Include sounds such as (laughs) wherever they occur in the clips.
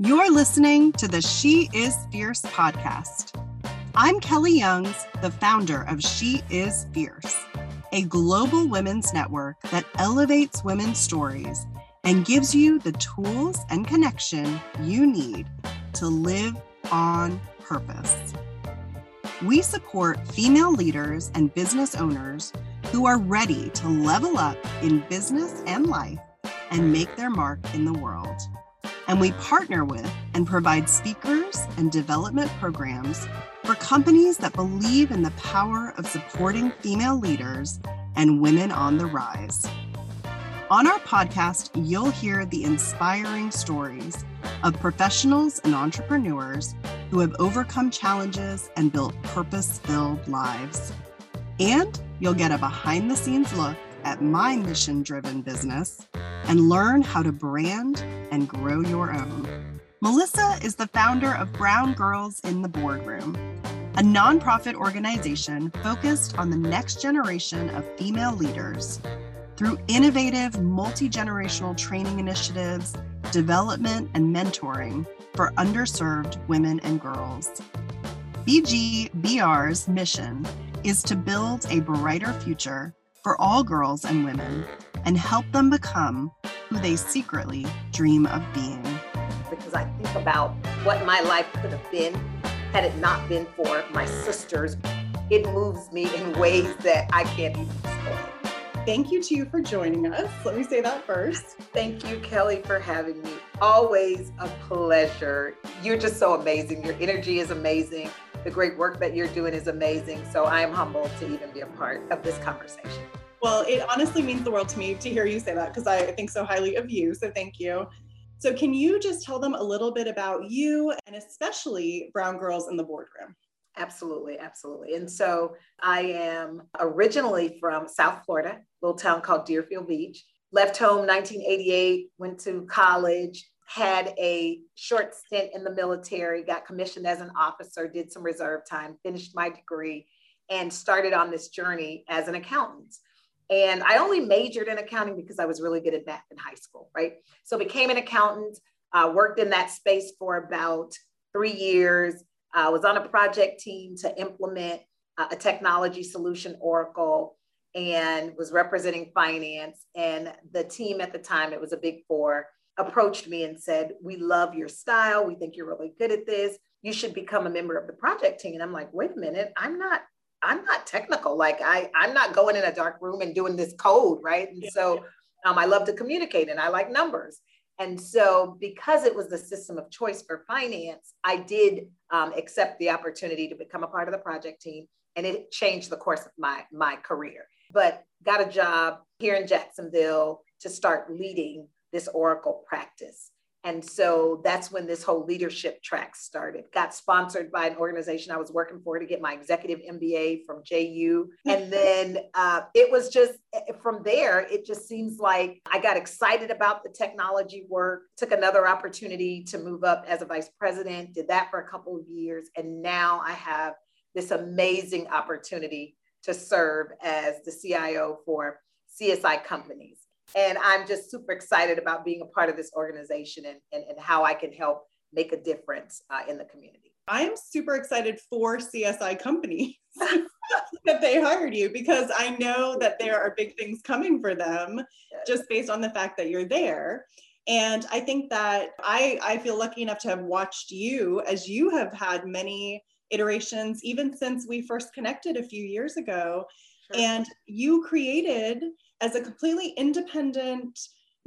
You're listening to the She Is Fierce podcast. I'm Kelly Youngs, the founder of She Is Fierce, a global women's network that elevates women's stories and gives you the tools and connection you need to live on purpose. We support female leaders and business owners who are ready to level up in business and life and make their mark in the world and we partner with and provide speakers and development programs for companies that believe in the power of supporting female leaders and women on the rise. On our podcast, you'll hear the inspiring stories of professionals and entrepreneurs who have overcome challenges and built purpose filled lives. And you'll get a behind the scenes look at my mission driven business and learn how to brand and grow your own. Melissa is the founder of Brown Girls in the Boardroom, a nonprofit organization focused on the next generation of female leaders through innovative multi generational training initiatives, development, and mentoring for underserved women and girls. BGBR's mission is to build a brighter future for all girls and women and help them become who they secretly dream of being. Because I think about what my life could have been had it not been for my sisters. It moves me in ways that I can't even explain. Thank you to you for joining us. Let me say that first. Thank you, Kelly, for having me. Always a pleasure. You're just so amazing. Your energy is amazing. The great work that you're doing is amazing. So I am humbled to even be a part of this conversation. Well, it honestly means the world to me to hear you say that because I think so highly of you. So thank you. So, can you just tell them a little bit about you and especially Brown Girls in the Boardroom? Absolutely, absolutely. And so I am originally from South Florida, a little town called Deerfield Beach. Left home 1988, went to college, had a short stint in the military, got commissioned as an officer, did some reserve time, finished my degree, and started on this journey as an accountant. And I only majored in accounting because I was really good at math in high school, right? So became an accountant, uh, worked in that space for about three years, uh, was on a project team to implement uh, a technology solution, Oracle, and was representing finance. And the team at the time, it was a big four, approached me and said, We love your style. We think you're really good at this. You should become a member of the project team. And I'm like, wait a minute, I'm not I'm not technical. Like I, I'm not going in a dark room and doing this code, right? And yeah. so um, I love to communicate and I like numbers. And so because it was the system of choice for finance, I did um, accept the opportunity to become a part of the project team and it changed the course of my, my career. But got a job here in Jacksonville to start leading this Oracle practice. And so that's when this whole leadership track started. Got sponsored by an organization I was working for to get my executive MBA from JU. (laughs) And then uh, it was just eh, from there, it just seems like I got excited about the technology work, took another opportunity to move up as a vice president, did that for a couple of years. And now I have this amazing opportunity to serve as the CIO for CSI companies. And I'm just super excited about being a part of this organization and, and, and how I can help make a difference uh, in the community. I am super excited for CSI companies (laughs) that they hired you because I know that there are big things coming for them just based on the fact that you're there. And I think that I, I feel lucky enough to have watched you as you have had many iterations, even since we first connected a few years ago. Sure. And you created as a completely independent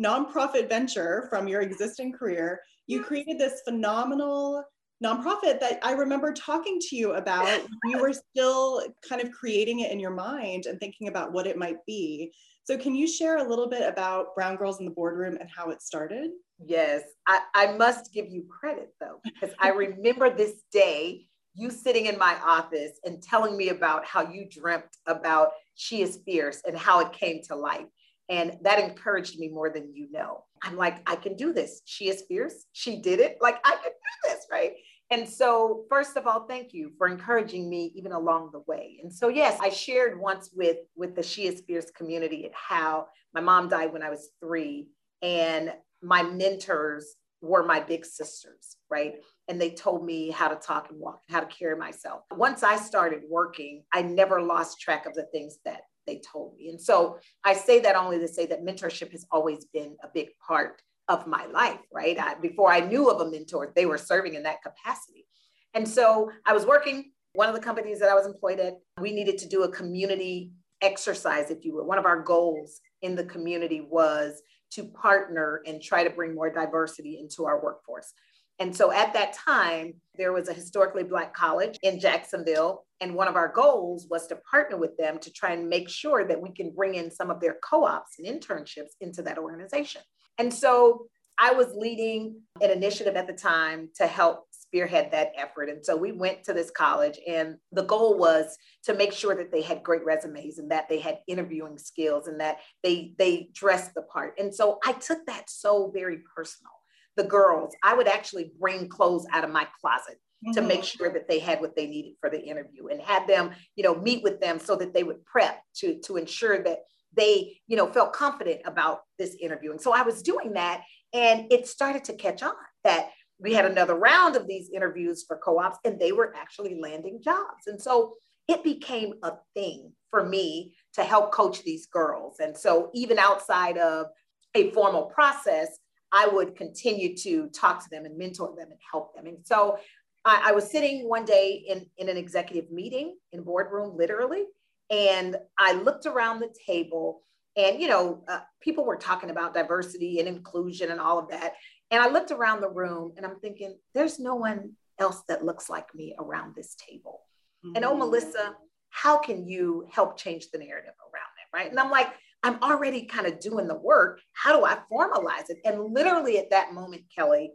nonprofit venture from your existing career, you created this phenomenal nonprofit that I remember talking to you about. (laughs) you were still kind of creating it in your mind and thinking about what it might be. So, can you share a little bit about Brown Girls in the Boardroom and how it started? Yes, I, I must give you credit though, because I (laughs) remember this day you sitting in my office and telling me about how you dreamt about She is Fierce and how it came to life. And that encouraged me more than you know. I'm like, I can do this. She is fierce. She did it. Like, I can do this, right? And so, first of all, thank you for encouraging me even along the way. And so, yes, I shared once with with the She is Fierce community at how my mom died when I was three, and my mentors were my big sisters, right? And they told me how to talk and walk, how to carry myself. Once I started working, I never lost track of the things that they told me. And so I say that only to say that mentorship has always been a big part of my life, right? I, before I knew of a mentor, they were serving in that capacity. And so I was working, one of the companies that I was employed at, we needed to do a community exercise, if you will. One of our goals in the community was to partner and try to bring more diversity into our workforce. And so at that time, there was a historically Black college in Jacksonville. And one of our goals was to partner with them to try and make sure that we can bring in some of their co ops and internships into that organization. And so I was leading an initiative at the time to help spearhead that effort. And so we went to this college, and the goal was to make sure that they had great resumes and that they had interviewing skills and that they they dressed the part. And so I took that so very personal. The girls, I would actually bring clothes out of my closet mm-hmm. to make sure that they had what they needed for the interview and had them, you know, meet with them so that they would prep to to ensure that they, you know, felt confident about this interviewing so I was doing that and it started to catch on that we had another round of these interviews for co-ops and they were actually landing jobs. And so it became a thing for me to help coach these girls. And so even outside of a formal process, I would continue to talk to them and mentor them and help them. And so I, I was sitting one day in, in an executive meeting in boardroom, literally, and I looked around the table and, you know, uh, people were talking about diversity and inclusion and all of that. And I looked around the room and I'm thinking, there's no one else that looks like me around this table. Mm-hmm. And oh, Melissa, how can you help change the narrative around it? Right. And I'm like, I'm already kind of doing the work. How do I formalize it? And literally at that moment, Kelly,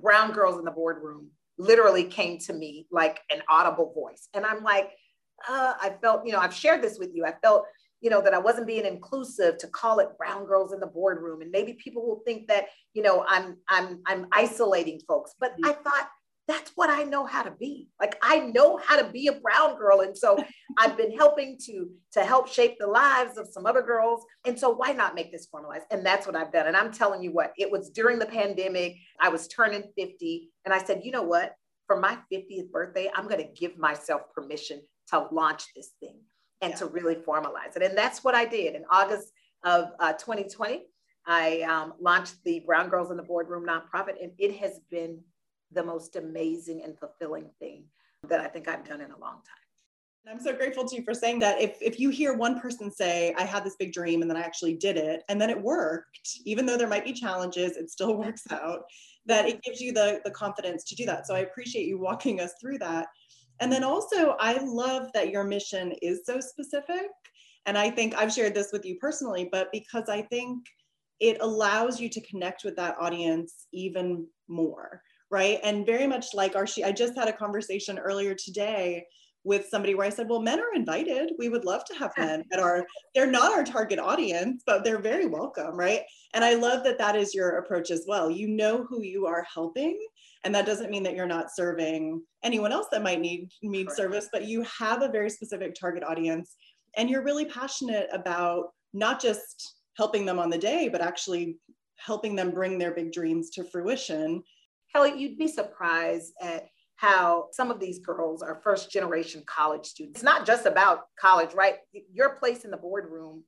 brown girls in the boardroom literally came to me like an audible voice. And I'm like, uh, I felt, you know, I've shared this with you. I felt you know, that I wasn't being inclusive to call it brown girls in the boardroom. And maybe people will think that, you know, I'm I'm I'm isolating folks. But mm-hmm. I thought that's what I know how to be. Like I know how to be a brown girl. And so (laughs) I've been helping to to help shape the lives of some other girls. And so why not make this formalized? And that's what I've done. And I'm telling you what, it was during the pandemic. I was turning 50 and I said, you know what? For my 50th birthday, I'm going to give myself permission to launch this thing and yeah. to really formalize it. And that's what I did in August of uh, 2020. I um, launched the Brown Girls in the Boardroom nonprofit, and it has been the most amazing and fulfilling thing that I think I've done in a long time. I'm so grateful to you for saying that. If, if you hear one person say, I had this big dream and then I actually did it, and then it worked, even though there might be challenges, it still (laughs) works out, that it gives you the, the confidence to do that. So I appreciate you walking us through that. And then also, I love that your mission is so specific. And I think I've shared this with you personally, but because I think it allows you to connect with that audience even more, right? And very much like our, she, I just had a conversation earlier today with somebody where I said, well, men are invited. We would love to have (laughs) men that are, they're not our target audience, but they're very welcome, right? And I love that that is your approach as well. You know who you are helping and that doesn't mean that you're not serving anyone else that might need need Correct. service but you have a very specific target audience and you're really passionate about not just helping them on the day but actually helping them bring their big dreams to fruition kelly you'd be surprised at how some of these girls are first generation college students it's not just about college right your place in the boardroom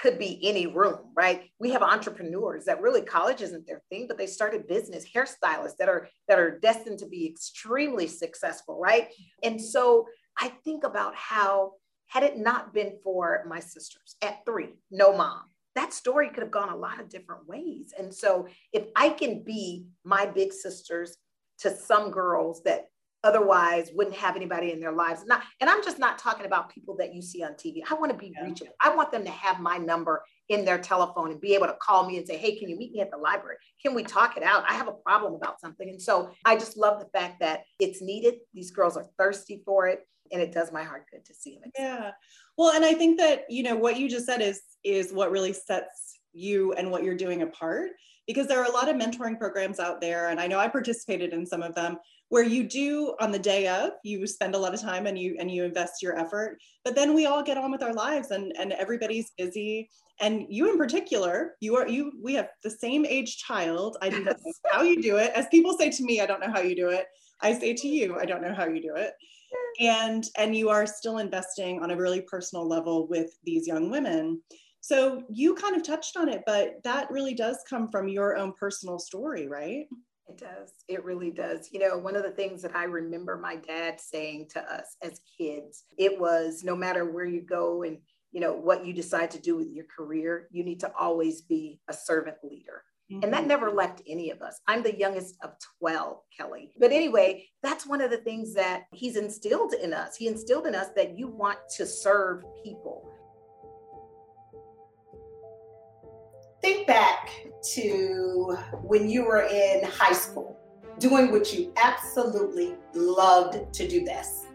could be any room, right? We have entrepreneurs that really college isn't their thing, but they started business, hairstylists that are that are destined to be extremely successful, right? And so I think about how had it not been for my sisters at three, no mom, that story could have gone a lot of different ways. And so if I can be my big sisters to some girls that otherwise wouldn't have anybody in their lives. Not, and I'm just not talking about people that you see on TV. I want to be yeah. reachable. I want them to have my number in their telephone and be able to call me and say, hey, can you meet me at the library? Can we talk it out? I have a problem about something. And so I just love the fact that it's needed. These girls are thirsty for it. And it does my heart good to see them. Yeah. Well, and I think that, you know, what you just said is is what really sets you and what you're doing apart because there are a lot of mentoring programs out there and i know i participated in some of them where you do on the day of you spend a lot of time and you and you invest your effort but then we all get on with our lives and and everybody's busy. And you in particular you are you we have the same age child. I don't know (laughs) how you do it. As people say to me i don't know how you do it i say to you i don't know how you do it. And and you are still investing on a really personal level with these young women so you kind of touched on it but that really does come from your own personal story right it does. It really does. You know, one of the things that I remember my dad saying to us as kids, it was no matter where you go and, you know, what you decide to do with your career, you need to always be a servant leader. Mm-hmm. And that mm-hmm. never left any of us. I'm the youngest of 12, Kelly. But anyway, that's one of the things that he's instilled in us. He instilled in us that you want to serve people. Think back to when you were in high school, doing what you absolutely loved to do best.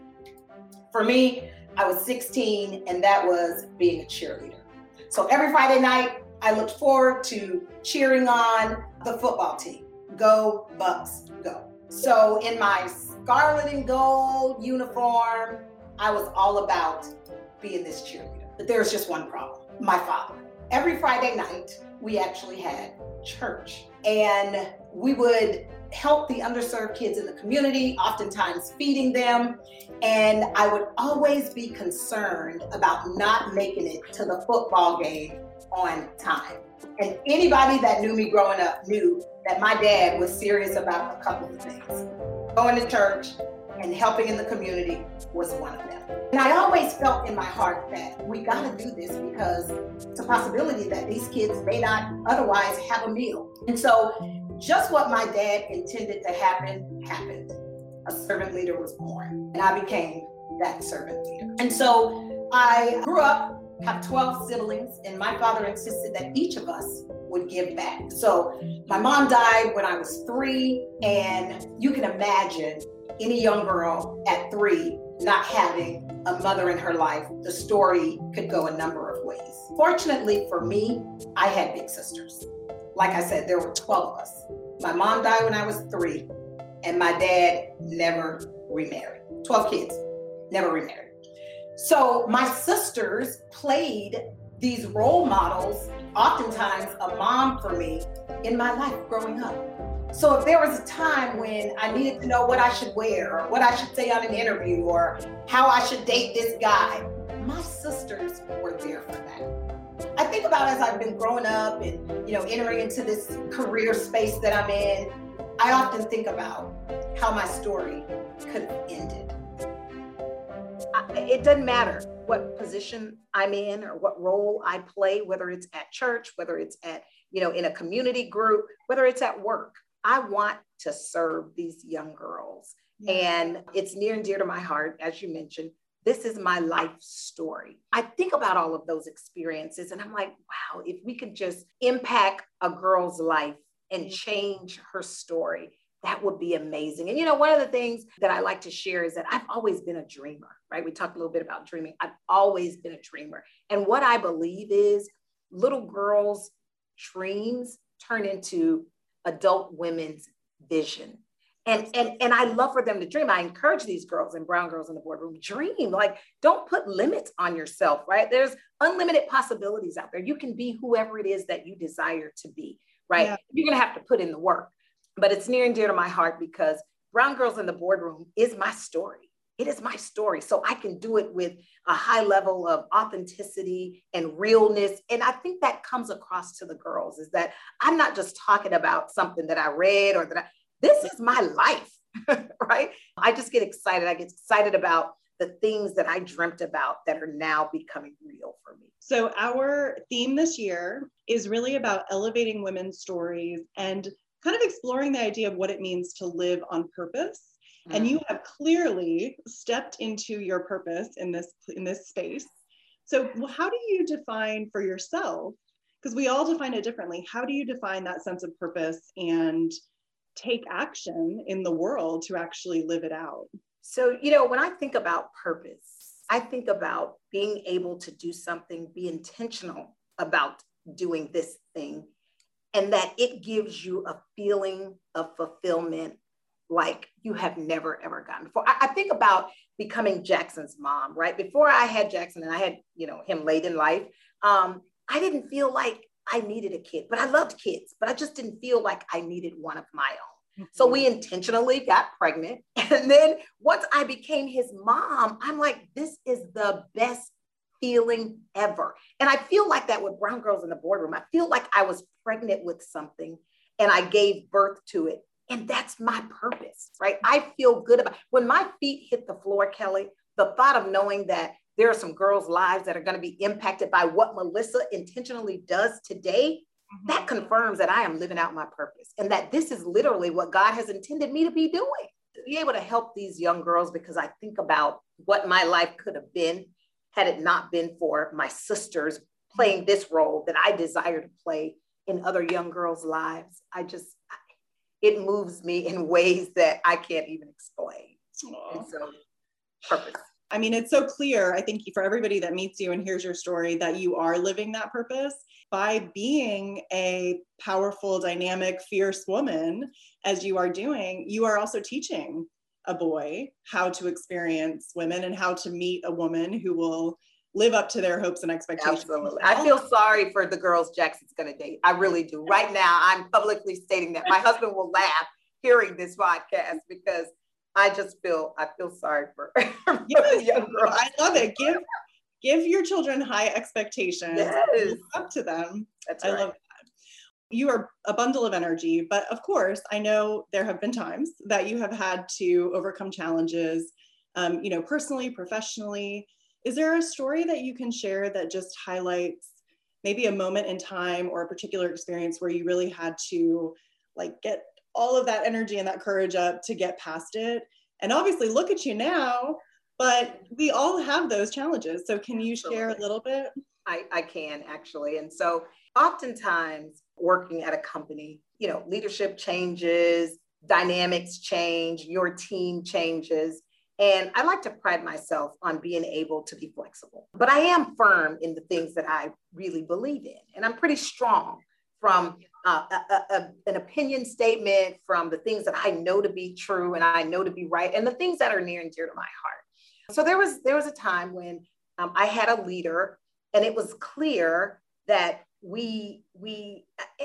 For me, I was 16, and that was being a cheerleader. So every Friday night, I looked forward to cheering on the football team. Go, Bucks, go. So in my scarlet and gold uniform, I was all about being this cheerleader. But there was just one problem my father. Every Friday night, we actually had church. And we would help the underserved kids in the community, oftentimes feeding them. And I would always be concerned about not making it to the football game on time. And anybody that knew me growing up knew that my dad was serious about a couple of things going to church and helping in the community was one of them. And I always felt in my heart that we got to do this because it's a possibility that these kids may not otherwise have a meal. And so, just what my dad intended to happen happened. A servant leader was born, and I became that servant leader. And so, I grew up, have 12 siblings, and my father insisted that each of us would give back. So, my mom died when I was three, and you can imagine any young girl at three not having a mother in her life, the story could go a number of ways. Fortunately for me, I had big sisters. Like I said, there were 12 of us. My mom died when I was three, and my dad never remarried. 12 kids, never remarried. So my sisters played these role models, oftentimes a mom for me in my life growing up. So if there was a time when I needed to know what I should wear or what I should say on an interview or how I should date this guy, my sisters were there for that. I think about as I've been growing up and you know entering into this career space that I'm in, I often think about how my story could have ended. It doesn't matter what position I'm in or what role I play, whether it's at church, whether it's at, you know, in a community group, whether it's at work. I want to serve these young girls. And it's near and dear to my heart, as you mentioned. This is my life story. I think about all of those experiences and I'm like, wow, if we could just impact a girl's life and change her story, that would be amazing. And you know, one of the things that I like to share is that I've always been a dreamer, right? We talked a little bit about dreaming. I've always been a dreamer. And what I believe is little girls' dreams turn into adult women's vision. And, and, and I love for them to dream. I encourage these girls and brown girls in the boardroom, dream. Like, don't put limits on yourself, right? There's unlimited possibilities out there. You can be whoever it is that you desire to be, right? Yeah. You're going to have to put in the work. But it's near and dear to my heart because Brown Girls in the Boardroom is my story it is my story. So I can do it with a high level of authenticity and realness. And I think that comes across to the girls is that I'm not just talking about something that I read or that I, this is my life, (laughs) right? I just get excited. I get excited about the things that I dreamt about that are now becoming real for me. So, our theme this year is really about elevating women's stories and kind of exploring the idea of what it means to live on purpose and you mm. have clearly stepped into your purpose in this in this space so how do you define for yourself because we all define it differently how do you define that sense of purpose and take action in the world to actually live it out so you know when i think about purpose i think about being able to do something be intentional about doing this thing and that it gives you a feeling of fulfillment like you have never ever gotten before. I, I, think about becoming Jackson's mom, right? Before I had Jackson and I had, you know, him late in life, um, I didn't feel like I needed a kid, but I loved kids, but I just didn't feel like I needed one of my own. Mm-hmm. So we intentionally got pregnant. (laughs) And then once I became his mom, I'm like, this is the best feeling ever. And I feel like that with Brown Girls in the Boardroom. I feel like I was pregnant with something and I gave birth to it. And that's my purpose, right? I feel good about when my feet hit the floor, Kelly, the thought of knowing that there are some girls' lives that are going to be impacted by what Melissa intentionally does today, mm-hmm. that confirms that I am living out my purpose and that this is literally what God has intended me to be doing. To be able to help these young girls because I think about what my life could have been had it not been for my sisters playing this role that I desire to play in other young girls' lives. I just, it moves me in ways that I can't even explain. Aww. And so, purpose. I mean, it's so clear, I think, for everybody that meets you and hears your story, that you are living that purpose by being a powerful, dynamic, fierce woman, as you are doing. You are also teaching a boy how to experience women and how to meet a woman who will live up to their hopes and expectations. Absolutely. I feel sorry for the girls Jackson's going to date. I really do. Right now, I'm publicly stating that my husband will laugh hearing this podcast because I just feel I feel sorry for, (laughs) for yes, young girls. I love it. Give give your children high expectations. Yes. up to them. That's I right. love that. you are a bundle of energy, but of course, I know there have been times that you have had to overcome challenges, um, you know, personally, professionally. Is there a story that you can share that just highlights maybe a moment in time or a particular experience where you really had to like get all of that energy and that courage up to get past it? And obviously, look at you now, but we all have those challenges. So, can you share a little bit? I, I can actually. And so, oftentimes, working at a company, you know, leadership changes, dynamics change, your team changes. And I like to pride myself on being able to be flexible, but I am firm in the things that I really believe in. And I'm pretty strong from uh, a, a, an opinion statement, from the things that I know to be true and I know to be right, and the things that are near and dear to my heart. So there was there was a time when um, I had a leader, and it was clear that we we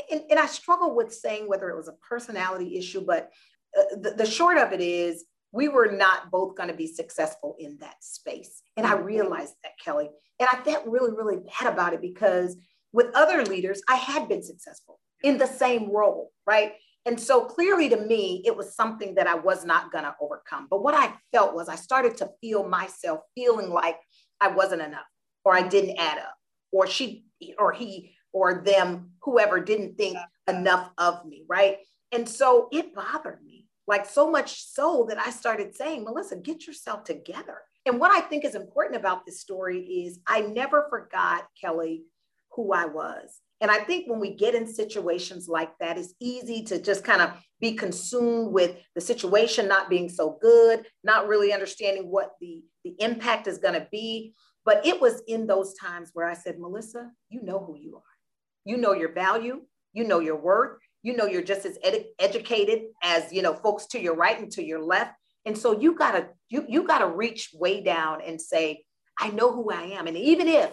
and, and, i struggle with saying whether it was a personality issue but uh, the, the short of it is we were not both going to be successful in that space. And i mm-hmm. realized that kelly. And i felt really really bad about it because with other leaders i had been successful in the same role right? And so clearly to me it was something that i was not going to overcome. But what i felt was i started to feel myself feeling like i wasn't enough or i didn't add up or she or he or them, whoever didn't think enough of me, right? And so it bothered me, like so much so that I started saying, Melissa, get yourself together. And what I think is important about this story is I never forgot, Kelly, who I was. And I think when we get in situations like that, it's easy to just kind of be consumed with the situation not being so good, not really understanding what the, the impact is going to be. But it was in those times where I said, Melissa, you know who you are. You know your value, you know your worth, you know you're just as ed- educated as you know folks to your right and to your left. And so you gotta you you gotta reach way down and say, I know who I am. And even if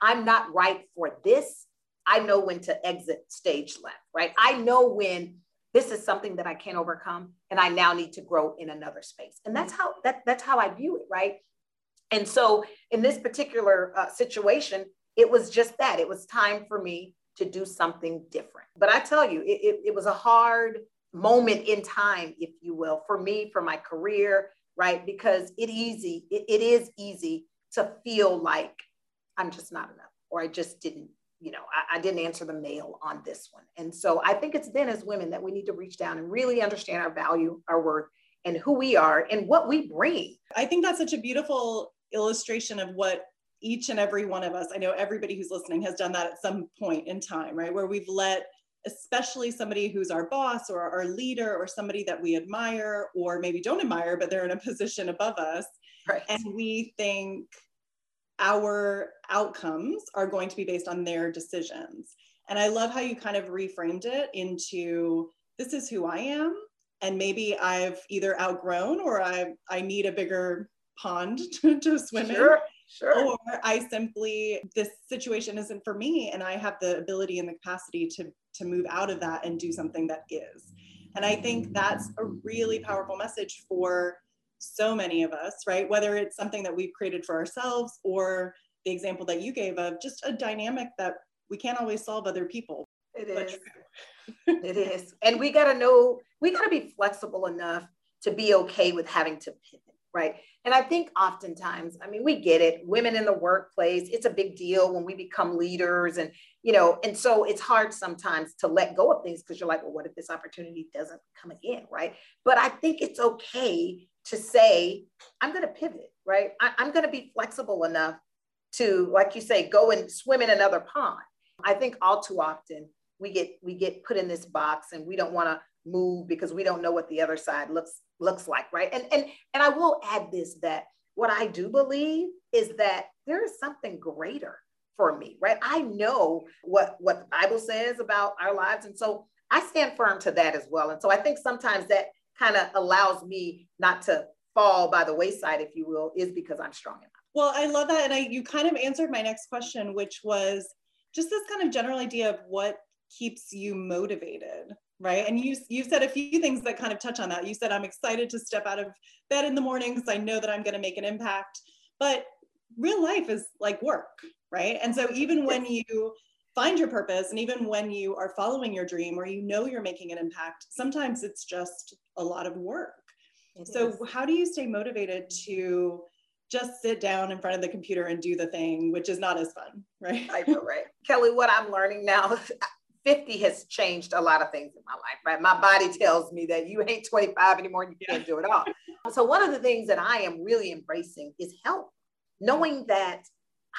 I'm not right for this, I know when to exit stage left, right? I know when this is something that I can't overcome and I now need to grow in another space. And that's how that that's how I view it, right? And so in this particular uh, situation, it was just that. It was time for me to do something different. But I tell you, it, it, it was a hard moment in time, if you will, for me, for my career, right? Because it easy, it, it is easy to feel like I'm just not enough, or I just didn't, you know, I, I didn't answer the mail on this one. And so I think it's then as women that we need to reach down and really understand our value, our worth, and who we are and what we bring. I think that's such a beautiful illustration of what each and every one of us, I know everybody who's listening has done that at some point in time, right? Where we've let, especially somebody who's our boss or our leader or somebody that we admire or maybe don't admire, but they're in a position above us. Right. And we think our outcomes are going to be based on their decisions. And I love how you kind of reframed it into this is who I am. And maybe I've either outgrown or I, I need a bigger pond (laughs) to, to swim Sure, in. Sure. Or I simply, this situation isn't for me. And I have the ability and the capacity to, to move out of that and do something that is. And I think that's a really powerful message for so many of us, right? Whether it's something that we've created for ourselves or the example that you gave of just a dynamic that we can't always solve other people. It is. (laughs) it is. And we got to know, we got to be flexible enough to be okay with having to pivot, right? And I think oftentimes, I mean, we get it. Women in the workplace, it's a big deal when we become leaders. And, you know, and so it's hard sometimes to let go of things because you're like, well, what if this opportunity doesn't come again, right? But I think it's okay to say, I'm going to pivot, right? I, I'm going to be flexible enough to, like you say, go and swim in another pond. I think all too often we get we get put in this box and we don't want to move because we don't know what the other side looks looks like, right? And and and I will add this that what I do believe is that there is something greater for me, right? I know what what the Bible says about our lives, and so I stand firm to that as well. And so I think sometimes that kind of allows me not to fall by the wayside, if you will, is because I'm strong enough. Well, I love that. And I, you kind of answered my next question, which was just this kind of general idea of what keeps you motivated right? And you you said a few things that kind of touch on that. You said i'm excited to step out of bed in the morning because i know that i'm going to make an impact. But real life is like work right? And so even when you find your purpose and even when you are following your dream or you know you're making an impact sometimes it's just a lot of work. It so is. how do you stay motivated to just sit down in front of the computer and do the thing which is not as fun right? I know, right? Kelly, what I'm learning now, 50 has changed a lot of things in my life, right? My body tells me that you ain't 25 anymore and you can't do it all. So, one of the things that I am really embracing is help, knowing that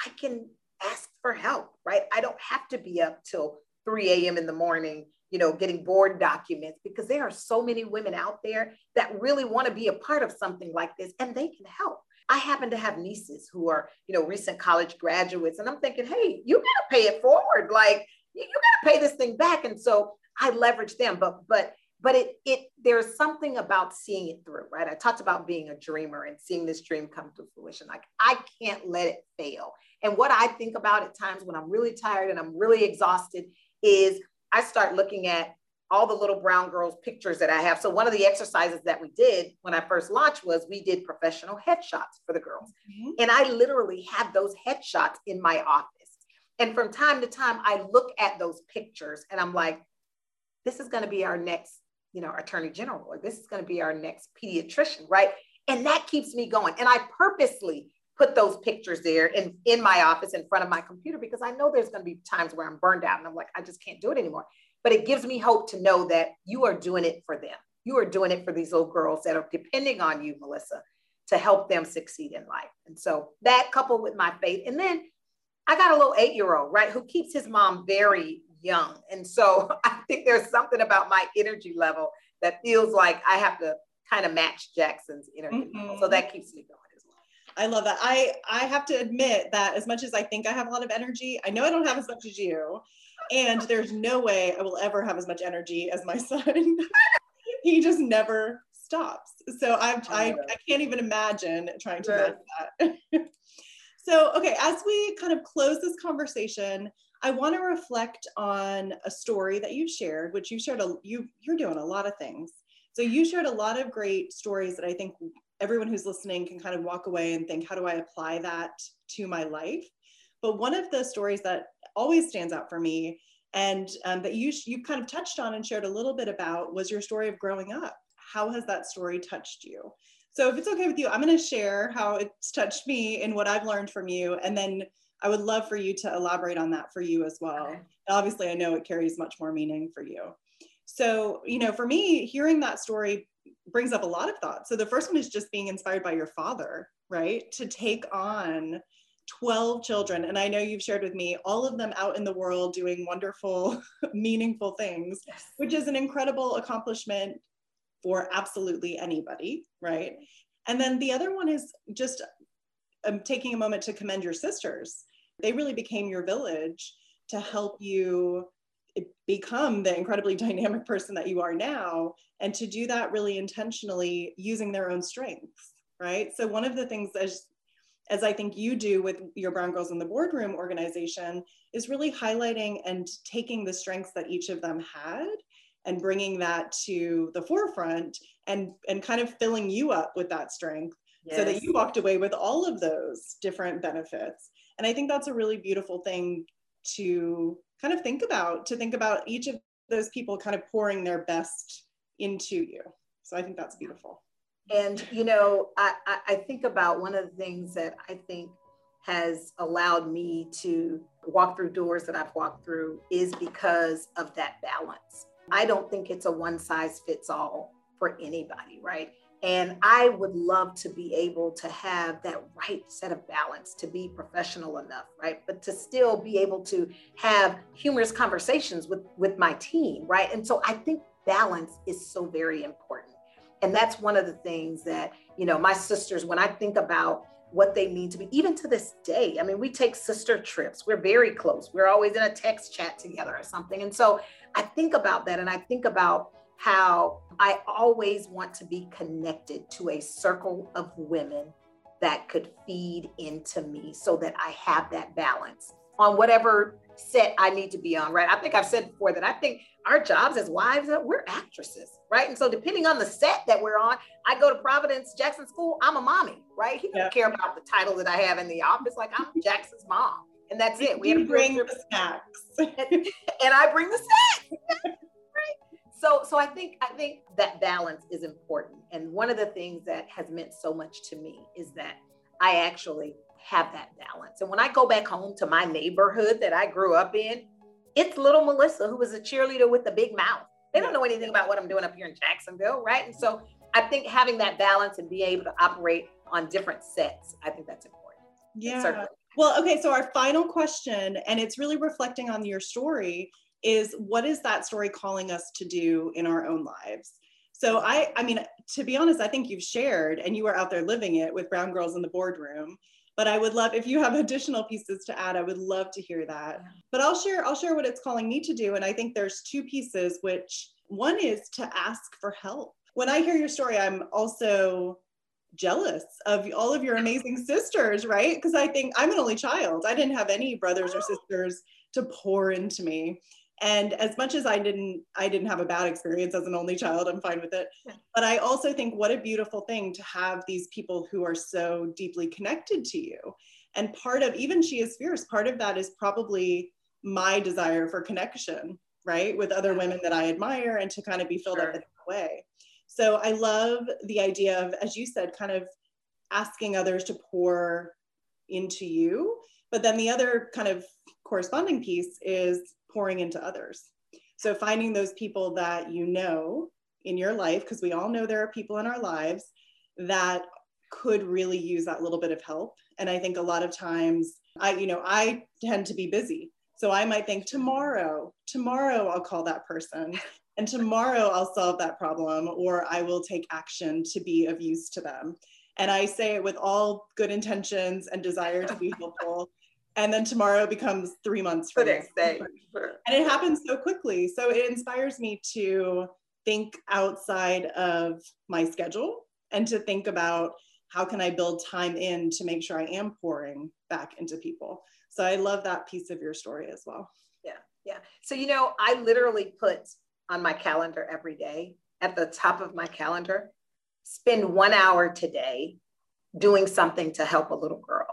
I can ask for help, right? I don't have to be up till 3 a.m. in the morning, you know, getting board documents because there are so many women out there that really want to be a part of something like this and they can help. I happen to have nieces who are, you know, recent college graduates, and I'm thinking, hey, you gotta pay it forward. Like you, you gotta pay this thing back. And so I leverage them. But but but it it there's something about seeing it through, right? I talked about being a dreamer and seeing this dream come to fruition. Like I can't let it fail. And what I think about at times when I'm really tired and I'm really exhausted is I start looking at all the little brown girls pictures that I have. So one of the exercises that we did when I first launched was we did professional headshots for the girls. Mhm. And I literally have those headshots in my office. And from time to time, I look at those pictures and I'm like, this is going to be our next, you know, attorney general, or this is going to be our next pediatrician, right? And that keeps me going. And I purposely put those pictures there in, in my office in front of my computer because I know there's going to be times where I'm burned out and I'm like, I just can't do it anymore. But it gives me hope to know that you are doing it for them. You are doing it for these little girls that are depending on you, Melissa, to help them succeed in life. And so that coupled with my faith. And then I got a little eight year old, right, who keeps his mom very young. And so (laughs) I think there's something about my energy level that feels like I have to kind of match Jackson's energy level. So mm-hmm. that keeps me going as well. I love that. I I have to admit that as much as I think I have a lot of energy, I know I don't have as much as you. And there's no way I will ever have as much energy as my (laughs) son. he just never stops. So I'm, I, oh, I can't even imagine trying to match that. (laughs) so, okay, as we kind of close this conversation, I want to reflect on a story that you shared, which you shared, a, you, you're doing a lot of things. So you shared a lot of great stories that I think everyone who's listening can kind of walk away and think, how do I apply that to my life? But one of the stories that always stands out for me and um, that you, you kind of touched on and shared a little bit about was your story of growing up. How has that story touched you? So if it's okay with you, I'm going to share how it's touched me and what I've learned from you. And then I would love for you to elaborate on that for you as well. Okay. Obviously, I know it carries much more meaning for you. So, you know, for me, hearing that story brings up a lot of thoughts. So the first one is just being inspired by your father, right? To take on 12 children. And I know you've shared with me all of them out in the world doing wonderful, (laughs) meaningful things, which is an incredible accomplishment for absolutely anybody, right? And then the other one is just um, taking a moment to commend your sisters. They really became your village to help you become the incredibly (laughs) dynamic person that you are now and to do that really intentionally using their own strengths right so one of the things as as i think you do with your brown girls in the boardroom organization is really highlighting and taking the strengths that each of them had and bringing that to the forefront and and kind of filling you up with that strength yes. so that you walked away with all of those different benefits. And i think that's a really beautiful thing to kind of think about to think about each of those people kind of pouring their best into you. So i think that's beautiful. And you know i i think about one of the things that i think has allowed me to walk through doors that i've walked through is because of that balance i don't think it's a one size fits all for anybody right and I would love to be able to have that right set of balance to be professional enough, right? But to still be able to have humorous conversations with, with my team, right? And so I think balance is so very important. And that's one of the things that, you know, my sisters, when I think about what they mean to me, even to this day, I mean, we take sister trips. We're very close. We're always in a text chat together or something. And so I think about that and I think about how I always want to be connected to a circle of women that could feed into me so that I have that balance on whatever set I need to be on, right? I think I've said before that I think our jobs as wives, uh, we're actresses, right? And so depending on the set that we're on, I go to Providence Jackson School, I'm a mommy, right? He doesn't care about the title that I have in the office, like I'm (laughs) Jackson's mom. And that's it. We bring the snacks. (laughs) and, I bring the snacks. (laughs) So so i think i think that balance is important. And one of the things that has meant so much to me is that i actually have that balance. And when i go back home to my neighborhood that i grew up in it's little melissa who was a cheerleader with the big mouth. They don't know anything about what i'm doing up here in jacksonville right? And so i think having that balance and being able to operate on different sets i think that's important. Yeah well okay so our final question and it's really reflecting on your story is what is that story calling us to do in our own lives? So I, I mean, to be honest, I think you've shared and you are out there living it with Brown Girls in the Boardroom. But I would love if you have (laughs) additional pieces to add, I would love to hear that. But I'll share, I'll share what it's calling me to do. And I think there's two pieces, which one is to ask for help. When I hear your story, I'm also jealous of all of your amazing sisters, right? Because I think I'm an only child. I didn't have any brothers or sisters to pour into me. And as much as i didn't i didn't have a bad experience as an only child i'm fine with it. But i also think what a beautiful thing to have these people who are so deeply connected to you. And part of even she is fierce part of that is probably my desire for connection right with other women that i admire and to kind of be filled sure. up in that way so i love the idea of as you said kind of asking others to pour into you but then the other kind of corresponding piece is pouring into others. So finding those people that you know in your life, because we all know there are people in our lives that could really use that little bit of help. And I think a lot of times I, you know, I tend to be busy. So I might think tomorrow, tomorrow I'll call that person and tomorrow I'll solve that problem or I will take action to be of use to them. And I say it with all good intentions and desire to be (laughs) helpful and then tomorrow becomes three months from the day. And it happens so quickly. So it inspires me to think outside of my schedule and to think about how can I build time in to make sure I am pouring back into people. So I love that piece of your story as well. Yeah, yeah. So you know, I literally put on my calendar every day at the top of my calendar, spend one hour today doing something to help a little girl.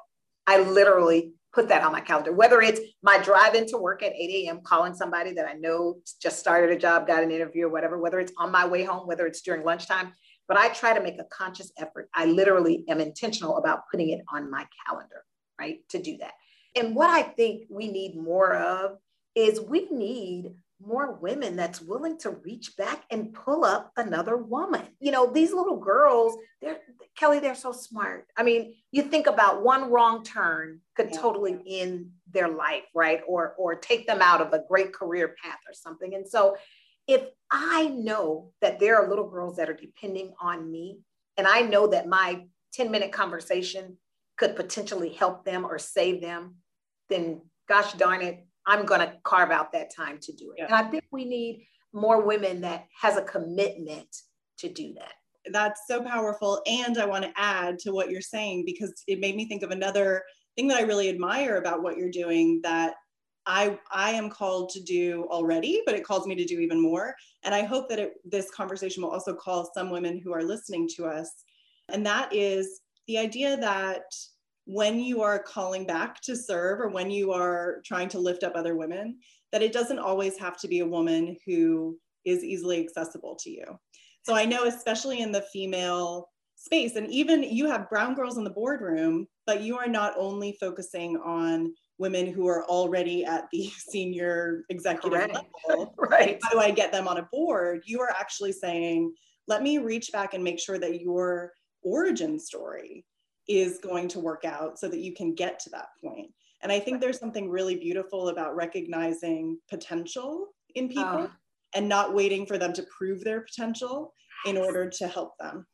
I literally put that on my calendar, whether it's my drive into work at 8 a.m., calling somebody that I know just started a job, got an interview or whatever, whether it's on my way home, whether it's during lunchtime. But I try to make a conscious effort. I literally am intentional about putting it on my calendar, right? To do that. And what I think we need more of is we need more women that's willing to reach back and pull up another woman. You know, these little girls, they're Kelly, they're so smart. I mean, you think about one wrong turn could yeah. totally end their life, right? Or or take them out of a great career path or something. And so if I know that there are little girls that are depending on me, and I know that my 10 minute conversation could potentially help them or save them, then gosh darn it, I'm going to carve out that time to do it. Yeah. And I think we need more women that has a commitment to do that. That's so powerful. And I want to add to what you're saying because it made me think of another thing that I really admire about what you're doing that I I am called to do already, but it calls me to do even more. And I hope that it, this conversation will also call some women who are listening to us. And that is the idea that when you are calling back to serve or when you are trying to lift up other women, that it doesn't always have to be a woman who is easily accessible to you. So I know, especially in the female space, and even you have brown girls in the boardroom, but you are not only focusing on women who are already at the (laughs) senior executive Correct. level. (laughs) right. How do I get them on a board? You are actually saying, let me reach back and make sure that your origin story is going to work out so that you can get to that point. And I think there's something really beautiful about recognizing potential in people uh, and not waiting for them to prove their potential in order to help them.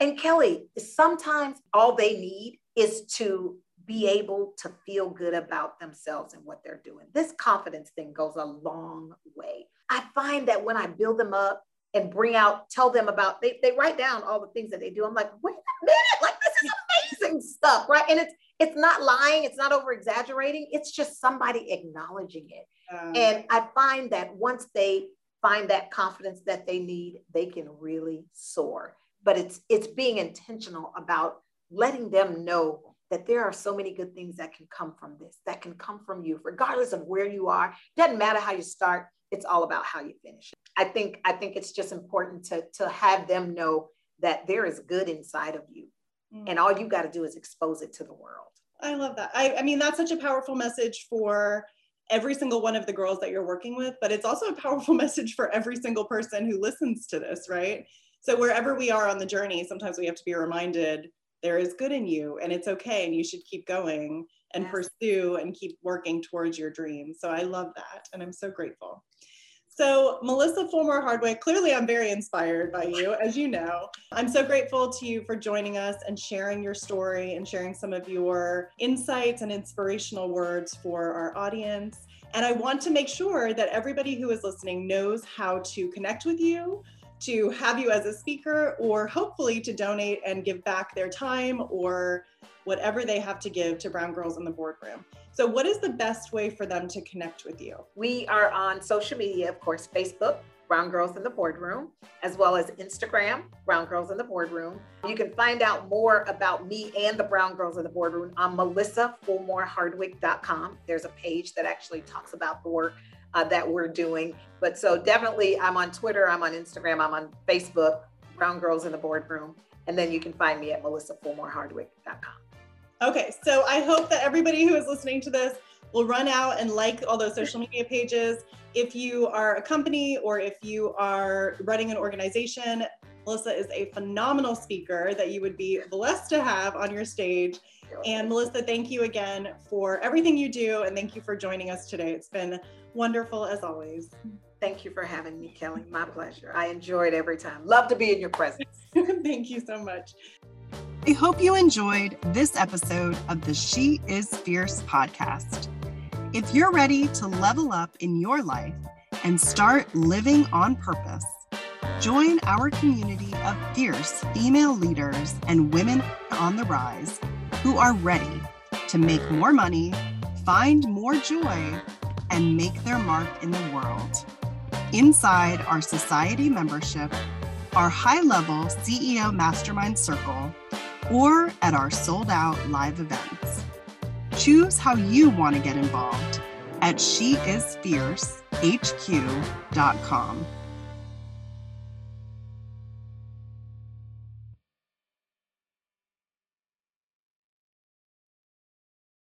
And Kelly, sometimes all they need is to be able to feel good about themselves and what they're doing. This confidence thing goes a long way. I find that when I build them up and bring out, tell them about, they, they write down all the things that they do. I'm like, wait a minute, like is amazing stuff, right? And it's it's not lying, it's not over exaggerating, it's just somebody acknowledging it. Um, and I find that once they find that confidence that they need, they can really soar. But it's it's being intentional about letting them know that there are so many good things that can come from this, that can come from you, regardless of where you are. Doesn't matter how you start, it's all about how you finish. I think I think it's just important to, to have them know that there is good inside of you. Mm. And all you got to do is expose it to the world. I love that. I, I mean, that's such a powerful message for every single one of the girls that you're working with, but it's also a powerful (laughs) message for every single person who listens to this, right? So wherever we are on the journey, sometimes we have to be reminded there is good in you and it's okay and you should keep going and yes. pursue and keep working towards your dreams. So I love that and I'm so grateful. So, Melissa Fulmore Hardwick, clearly I'm very inspired by you, as you know. I'm so grateful to you for joining us and sharing your story and sharing some of your insights and inspirational words for our audience. And I want to make sure that everybody who is listening knows how to connect with you, to have you as a speaker, or hopefully to donate and give back their time or whatever they have to give to Brown Girls in the Boardroom. So, what is the best way for them to connect with you? We are on social media, of course, Facebook, Brown Girls in the Boardroom, as well as Instagram, Brown Girls in the Boardroom. You can find out more about me and the Brown Girls in the Boardroom on melissafulmorehardwick.com. There's a page that actually talks about the work uh, that we're doing. But so definitely, I'm on Twitter, I'm on Instagram, I'm on Facebook, Brown Girls in the Boardroom. And then you can find me at melissafulmorehardwick.com. Okay, so I hope that everybody who is listening to this will run out and like all those social media pages. If you are a company or if you are running an organization, Melissa is a phenomenal speaker that you would be blessed to have on your stage. And Melissa, thank you again for everything you do and thank you for joining us today. It's been wonderful as always. Thank you for having me, Kelly. My pleasure. I enjoy it every time. Love to be in your presence. (laughs) thank you so much. I hope you enjoyed this episode of the She Is Fierce podcast. If you're ready to level up in your life and start living on purpose, join our community of fierce female leaders and women on the rise who are ready to make more money, find more joy, and make their mark in the world. Inside our society membership, our high level CEO Mastermind Circle, or at our sold out live events. Choose how you want to get involved at sheisfiercehq.com.